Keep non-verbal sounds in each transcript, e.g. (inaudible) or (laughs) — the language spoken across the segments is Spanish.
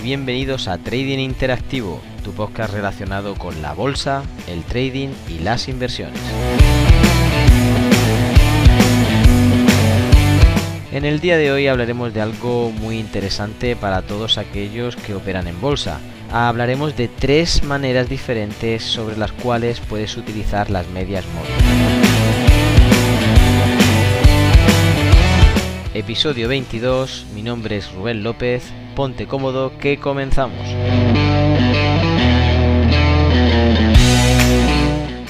Bienvenidos a Trading Interactivo, tu podcast relacionado con la bolsa, el trading y las inversiones. En el día de hoy hablaremos de algo muy interesante para todos aquellos que operan en bolsa. Hablaremos de tres maneras diferentes sobre las cuales puedes utilizar las medias móviles. Episodio 22, mi nombre es Rubén López, ponte cómodo que comenzamos.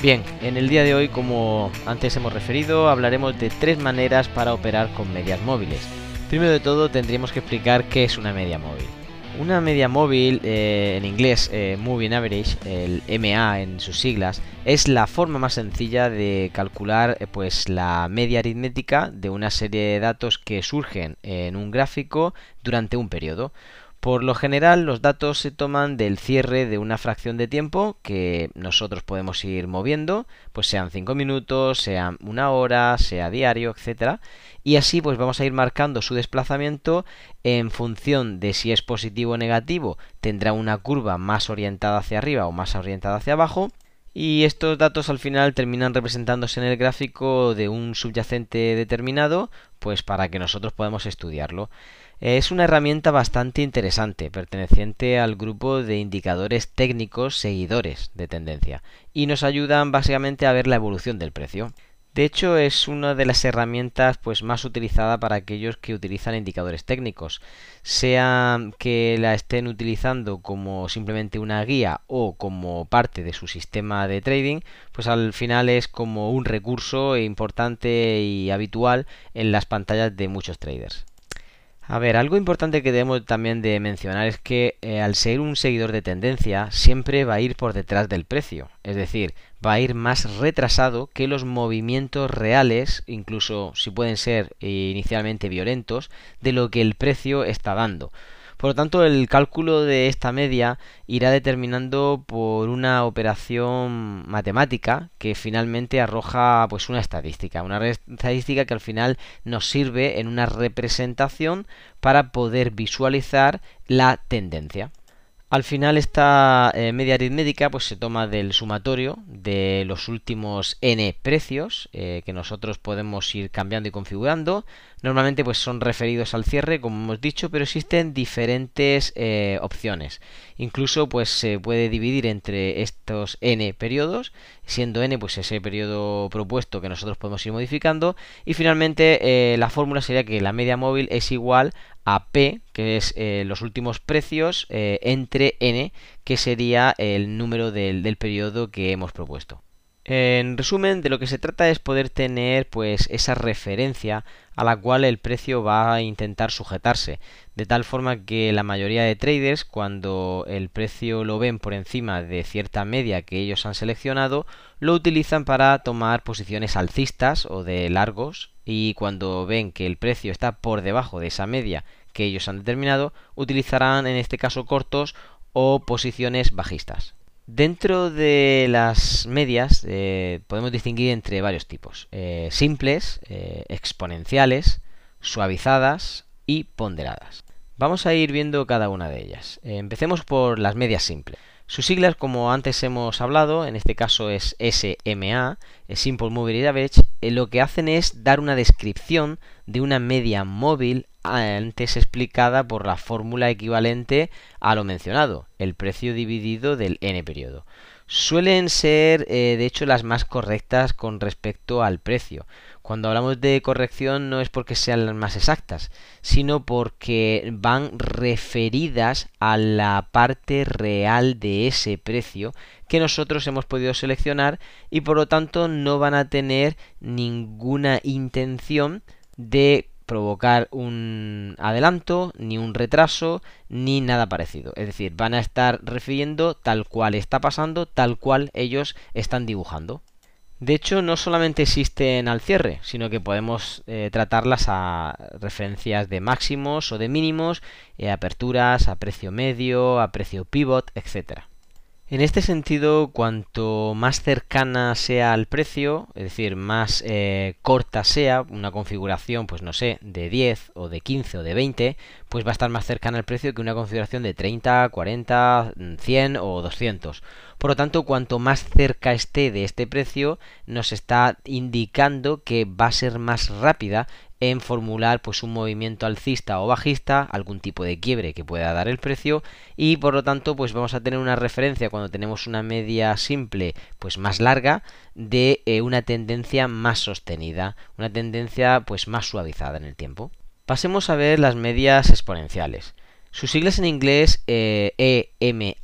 Bien, en el día de hoy, como antes hemos referido, hablaremos de tres maneras para operar con medias móviles. Primero de todo, tendríamos que explicar qué es una media móvil. Una media móvil, eh, en inglés eh, Moving Average, el MA en sus siglas, es la forma más sencilla de calcular eh, pues la media aritmética de una serie de datos que surgen en un gráfico durante un periodo. Por lo general, los datos se toman del cierre de una fracción de tiempo que nosotros podemos ir moviendo, pues sean 5 minutos, sean una hora, sea diario, etcétera, y así pues vamos a ir marcando su desplazamiento en función de si es positivo o negativo, tendrá una curva más orientada hacia arriba o más orientada hacia abajo. Y estos datos al final terminan representándose en el gráfico de un subyacente determinado, pues para que nosotros podamos estudiarlo. Es una herramienta bastante interesante, perteneciente al grupo de indicadores técnicos seguidores de tendencia, y nos ayudan básicamente a ver la evolución del precio. De hecho, es una de las herramientas pues, más utilizada para aquellos que utilizan indicadores técnicos, sea que la estén utilizando como simplemente una guía o como parte de su sistema de trading, pues al final es como un recurso importante y habitual en las pantallas de muchos traders. A ver, algo importante que debemos también de mencionar es que eh, al ser un seguidor de tendencia siempre va a ir por detrás del precio, es decir, va a ir más retrasado que los movimientos reales, incluso si pueden ser eh, inicialmente violentos, de lo que el precio está dando. Por lo tanto, el cálculo de esta media irá determinando por una operación matemática que finalmente arroja pues una estadística, una estadística que al final nos sirve en una representación para poder visualizar la tendencia. Al final esta eh, media aritmética pues se toma del sumatorio de los últimos n precios eh, que nosotros podemos ir cambiando y configurando. Normalmente pues son referidos al cierre como hemos dicho, pero existen diferentes eh, opciones. Incluso pues se puede dividir entre estos n periodos, siendo n pues ese periodo propuesto que nosotros podemos ir modificando y finalmente la fórmula sería que la media móvil es igual a P, que es eh, los últimos precios, eh, entre N, que sería el número del, del periodo que hemos propuesto. En resumen, de lo que se trata es poder tener pues esa referencia a la cual el precio va a intentar sujetarse, de tal forma que la mayoría de traders cuando el precio lo ven por encima de cierta media que ellos han seleccionado, lo utilizan para tomar posiciones alcistas o de largos y cuando ven que el precio está por debajo de esa media que ellos han determinado, utilizarán en este caso cortos o posiciones bajistas. Dentro de las medias eh, podemos distinguir entre varios tipos. Eh, simples, eh, exponenciales, suavizadas y ponderadas. Vamos a ir viendo cada una de ellas. empecemos por las medias simples. Sus siglas, como antes hemos hablado, en este caso es SMA, Simple Moving Average, lo que hacen es dar una descripción de una media móvil antes explicada por la fórmula equivalente a lo mencionado, el precio dividido del n periodo. Suelen ser, eh, de hecho, las más correctas con respecto al precio. Cuando hablamos de corrección no es porque sean las más exactas, sino porque van referidas a la parte real de ese precio que nosotros hemos podido seleccionar y por lo tanto no van a tener ninguna intención de provocar un adelanto, ni un retraso, ni nada parecido. Es decir, van a estar refiriendo tal cual está pasando, tal cual ellos están dibujando. De hecho, no solamente existen al cierre, sino que podemos eh, tratarlas a referencias de máximos o de mínimos, eh, aperturas, a precio medio, a precio pivot, etc. En este sentido, cuanto más cercana sea al precio, es decir, más eh, corta sea una configuración, pues no sé, de 10 o de 15 o de 20, pues va a estar más cercana al precio que una configuración de 30, 40, 100 o 200. Por lo tanto, cuanto más cerca esté de este precio, nos está indicando que va a ser más rápida en formular pues un movimiento alcista o bajista, algún tipo de quiebre que pueda dar el precio y por lo tanto pues vamos a tener una referencia cuando tenemos una media simple pues más larga de eh, una tendencia más sostenida, una tendencia pues más suavizada en el tiempo. Pasemos a ver las medias exponenciales. Sus siglas en inglés EMA, eh,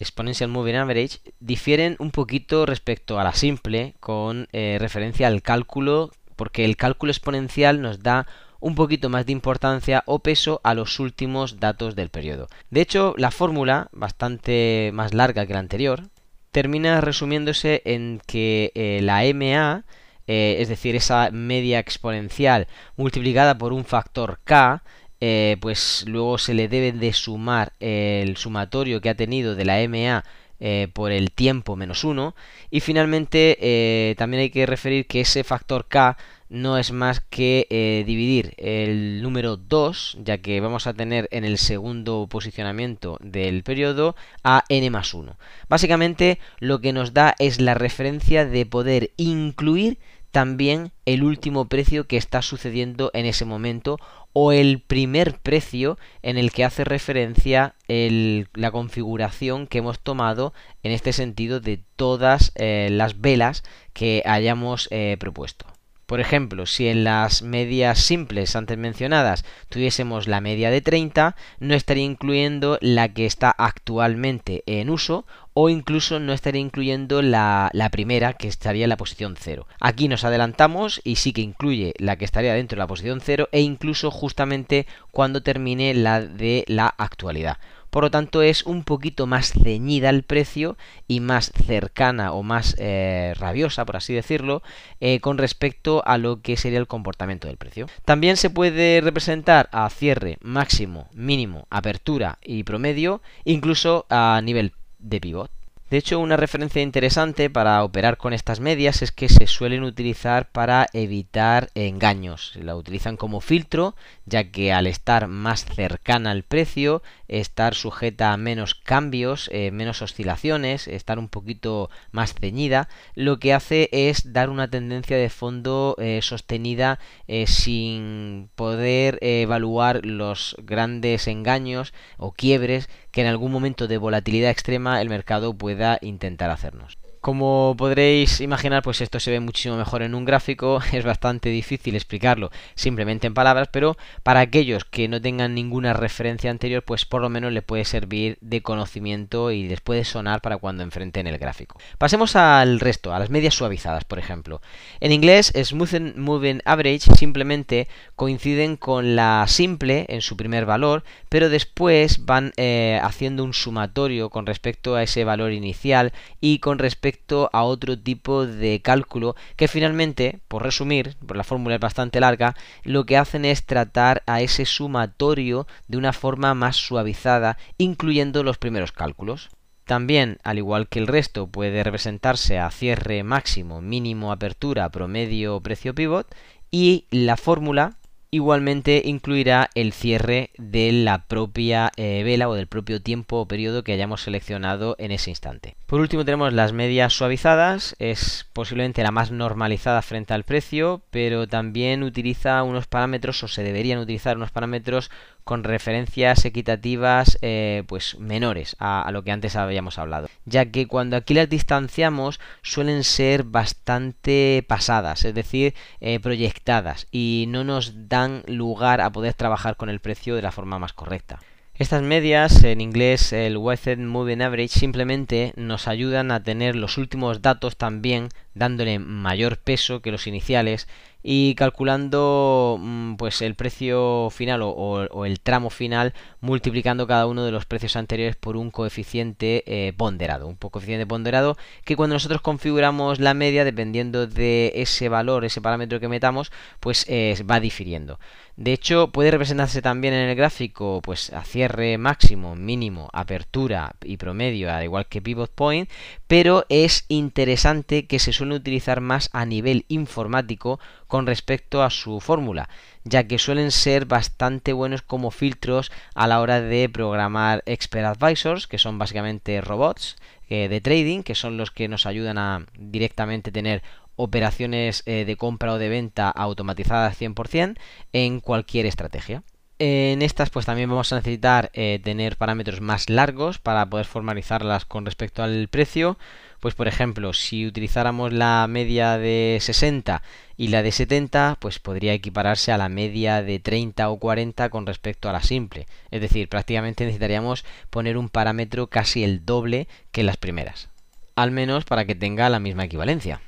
Exponential Moving Average, difieren un poquito respecto a la simple con eh, referencia al cálculo porque el cálculo exponencial nos da un poquito más de importancia o peso a los últimos datos del periodo. De hecho, la fórmula, bastante más larga que la anterior, termina resumiéndose en que eh, la MA, eh, es decir, esa media exponencial multiplicada por un factor K, eh, pues luego se le debe de sumar el sumatorio que ha tenido de la MA eh, por el tiempo menos 1. Y finalmente eh, también hay que referir que ese factor k no es más que eh, dividir el número 2, ya que vamos a tener en el segundo posicionamiento del periodo a n más 1. Básicamente lo que nos da es la referencia de poder incluir también el último precio que está sucediendo en ese momento o el primer precio en el que hace referencia la configuración que hemos tomado en este sentido de todas eh, las velas que hayamos eh, propuesto. Por ejemplo, si en las medias simples antes mencionadas tuviésemos la media de 30, no estaría incluyendo la que está actualmente en uso o incluso no estaría incluyendo la, primera que estaría en la posición 0. Aquí nos adelantamos y sí que incluye la que estaría dentro de la posición 0 e incluso justamente cuando termine la de la actualidad. Por lo tanto, es un poquito más ceñida al precio y más cercana o más eh, rabiosa, por así decirlo, eh, con respecto a lo que sería el comportamiento del precio. También se puede representar a cierre, máximo, mínimo, apertura y promedio, incluso a nivel de pivot. De hecho, una referencia interesante para operar con estas medias es que se suelen utilizar para evitar engaños. La utilizan como filtro, ya que al estar más cercana al precio, estar sujeta a menos cambios, eh, menos oscilaciones, estar un poquito más ceñida, lo que hace es dar una tendencia de fondo eh, sostenida eh, sin poder evaluar los grandes engaños o quiebres que en algún momento de volatilidad extrema el mercado pueda intentar hacernos. Como podréis imaginar, pues esto se ve muchísimo mejor en un gráfico, (laughs) es bastante difícil explicarlo simplemente en palabras, pero para aquellos que no tengan ninguna referencia anterior, pues por lo menos les puede servir de conocimiento y les puede sonar para cuando enfrenten el gráfico. Pasemos al resto, a las medias suavizadas, por ejemplo. En inglés, Smooth Moving Average simplemente coinciden con la simple en su primer valor, pero después van eh, haciendo un sumatorio con respecto a ese valor inicial y con respecto a otro tipo de cálculo que finalmente, por resumir, por la fórmula es bastante larga, lo que hacen es tratar a ese sumatorio de una forma más suavizada, incluyendo los primeros cálculos. También, al igual que el resto, puede representarse a cierre máximo, mínimo, apertura, promedio, precio pivot y la fórmula Igualmente incluirá el cierre de la propia eh, vela o del propio tiempo o periodo que hayamos seleccionado en ese instante. Por último tenemos las medias suavizadas, es posiblemente la más normalizada frente al precio, pero también utiliza unos parámetros o se deberían utilizar unos parámetros con referencias equitativas eh, pues menores a, lo que antes habíamos hablado. Ya que cuando aquí las distanciamos suelen ser bastante pasadas es decir eh, proyectadas y no nos dan lugar a poder trabajar con el precio de la forma más correcta. Estas medias, en inglés el Weighted Moving Average, simplemente nos ayudan a tener los últimos datos también dándole mayor peso que los iniciales y calculando mm, pues el precio final o, el tramo final multiplicando cada uno de los precios anteriores por un coeficiente eh, ponderado. Un coeficiente ponderado que cuando nosotros configuramos la media dependiendo de ese valor ese parámetro que metamos pues eh, va difiriendo. De hecho, puede representarse también en el gráfico pues a cierre máximo, mínimo, apertura y promedio, al igual que pivot point, pero es interesante que se suele utilizar más a nivel informático con respecto a su fórmula, ya que suelen ser bastante buenos como filtros a la hora de programar expert advisors, que son básicamente robots eh, de trading, que son los que nos ayudan a directamente tener operaciones eh, de compra o de venta automatizadas 100% en cualquier estrategia. En estas pues también vamos a necesitar eh, tener parámetros más largos para poder formalizarlas con respecto al precio. Pues por ejemplo, si utilizáramos la media de 60 y la de 70, pues podría equipararse a la media de 30 o 40 con respecto a la simple. Es decir, prácticamente necesitaríamos poner un parámetro casi el doble que las primeras. Al menos para que tenga la misma equivalencia.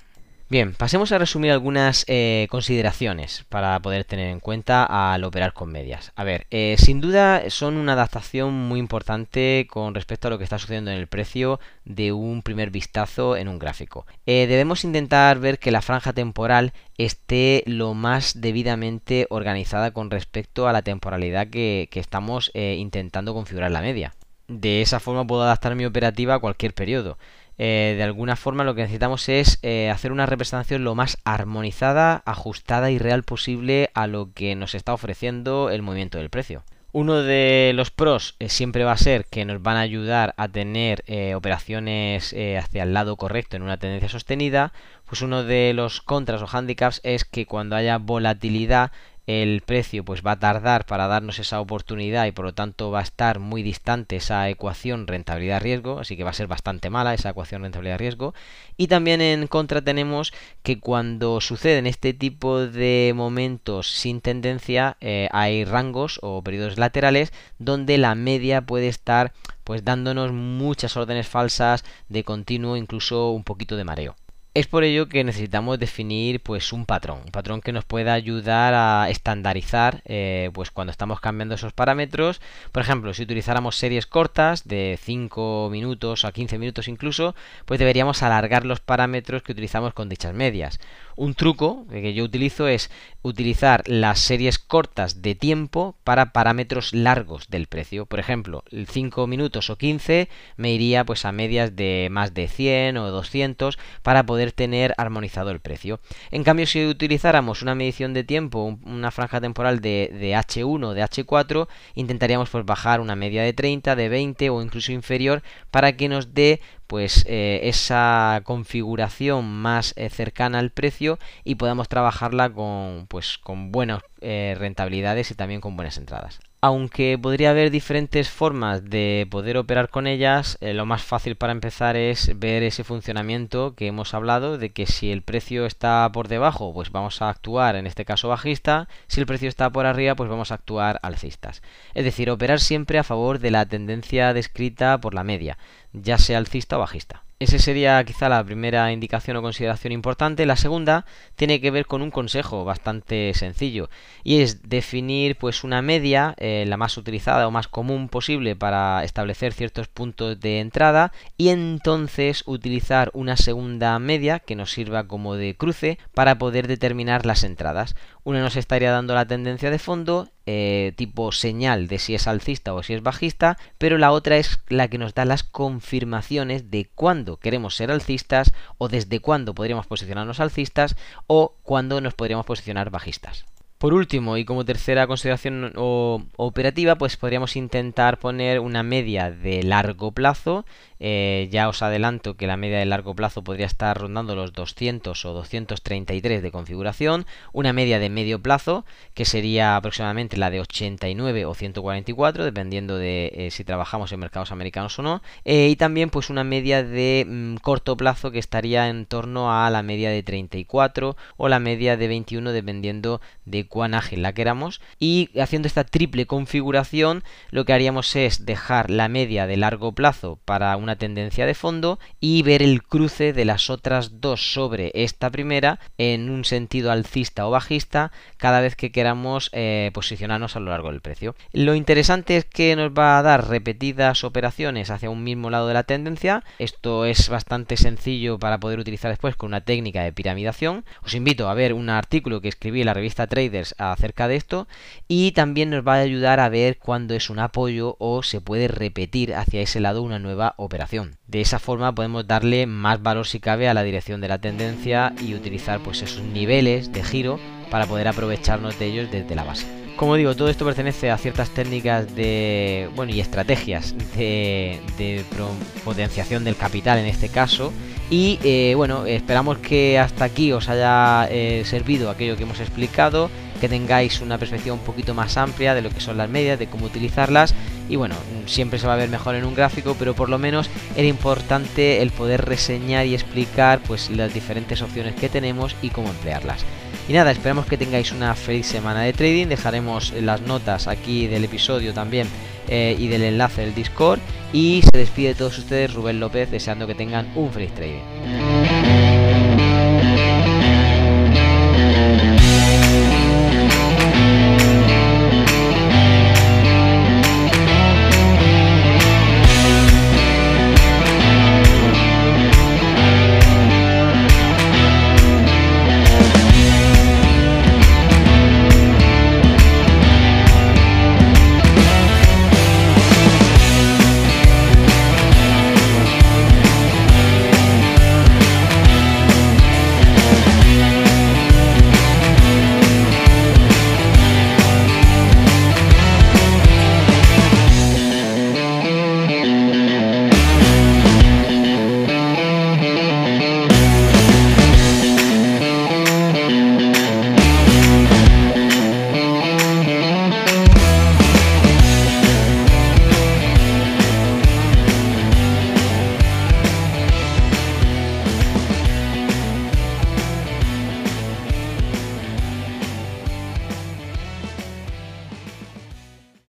Bien, pasemos a resumir algunas eh, consideraciones para poder tener en cuenta al operar con medias. A ver, eh, sin duda son una adaptación muy importante con respecto a lo que está sucediendo en el precio de un primer vistazo en un gráfico. Eh, debemos intentar ver que la franja temporal esté lo más debidamente organizada con respecto a la temporalidad que, que estamos intentando configurar la media. De esa forma puedo adaptar mi operativa a cualquier periodo. Eh, de alguna forma lo que necesitamos es eh, hacer una representación lo más armonizada, ajustada y real posible a lo que nos está ofreciendo el movimiento del precio. Uno de los pros eh, siempre va a ser que nos van a ayudar a tener operaciones hacia el lado correcto en una tendencia sostenida. Pues uno de los contras o handicaps es que cuando haya volatilidad el precio pues va a tardar para darnos esa oportunidad y por lo tanto va a estar muy distante esa ecuación rentabilidad-riesgo, así que va a ser bastante mala esa ecuación rentabilidad-riesgo. Y también en contra tenemos que cuando suceden este tipo de momentos sin tendencia eh, hay rangos o periodos laterales donde la media puede estar pues dándonos muchas órdenes falsas de continuo, incluso un poquito de mareo. Es por ello que necesitamos definir pues un patrón, un patrón que nos pueda ayudar a estandarizar eh, pues cuando estamos cambiando esos parámetros. Por ejemplo, si utilizáramos series cortas de 5 minutos a 15 minutos incluso, pues deberíamos alargar los parámetros que utilizamos con dichas medias. Un truco que yo utilizo es utilizar las series cortas de tiempo para parámetros largos del precio. Por ejemplo, 5 minutos o 15 me iría pues a medias de más de 100 o 200 para poder tener armonizado el precio. En cambio, si utilizáramos una medición de tiempo, una franja temporal de, de H1 o de H4, intentaríamos pues bajar una media de 30, de 20 o incluso inferior para que nos dé pues eh, esa configuración más eh, cercana al precio y podamos trabajarla con pues con buenas eh, rentabilidades y también con buenas entradas aunque podría haber diferentes formas de poder operar con ellas, lo más fácil para empezar es ver ese funcionamiento que hemos hablado de que si el precio está por debajo, pues vamos a actuar en este caso bajista, si el precio está por arriba, pues vamos a actuar alcistas. Es decir, operar siempre a favor de la tendencia descrita por la media, ya sea alcista o bajista. Esa sería quizá la primera indicación o consideración importante. La segunda tiene que ver con un consejo bastante sencillo y es definir pues una media, eh, la más utilizada o más común posible para establecer ciertos puntos de entrada y entonces utilizar una segunda media que nos sirva como de cruce para poder determinar las entradas. Una nos estaría dando la tendencia de fondo eh, tipo señal de si es alcista o si es bajista, pero la otra es la que nos da las confirmaciones de cuándo queremos ser alcistas o desde cuándo podríamos posicionarnos alcistas o cuándo nos podríamos posicionar bajistas. Por último, y como tercera consideración operativa, pues podríamos intentar poner una media de largo plazo. Eh, ya os adelanto que la media de largo plazo podría estar rondando los 200 o 233 de configuración. Una media de medio plazo, que sería aproximadamente la de 89 o 144, dependiendo de eh, si trabajamos en mercados americanos o no. Eh, y también pues una media de mm, corto plazo que estaría en torno a la media de 34 o la media de 21, dependiendo de cuán ágil la queramos y haciendo esta triple configuración lo que haríamos es dejar la media de largo plazo para una tendencia de fondo y ver el cruce de las otras dos sobre esta primera en un sentido alcista o bajista cada vez que queramos eh, posicionarnos a lo largo del precio. Lo interesante es que nos va a dar repetidas operaciones hacia un mismo lado de la tendencia. Esto es bastante sencillo para poder utilizar después con una técnica de piramidación. Os invito a ver un artículo que escribí en la revista Traders acerca de esto y también nos va a ayudar a ver cuándo es un apoyo o se puede repetir hacia ese lado una nueva operación. De esa forma podemos darle más valor si cabe a la dirección de la tendencia y utilizar pues esos niveles de giro para poder aprovecharnos de ellos desde la base. Como digo, todo esto pertenece a ciertas técnicas de, bueno, y estrategias de, potenciación del capital en este caso. Y eh, bueno, esperamos que hasta aquí os haya eh, servido aquello que hemos explicado, que tengáis una perspectiva un poquito más amplia de lo que son las medias, de cómo utilizarlas. Y bueno, siempre se va a ver mejor en un gráfico, pero por lo menos era importante el poder reseñar y explicar pues las diferentes opciones que tenemos y cómo emplearlas. Y nada, esperamos que tengáis una feliz semana de trading. Dejaremos las notas aquí del episodio también eh, y del enlace del Discord. Y se despide de todos ustedes Rubén López deseando que tengan un feliz trading.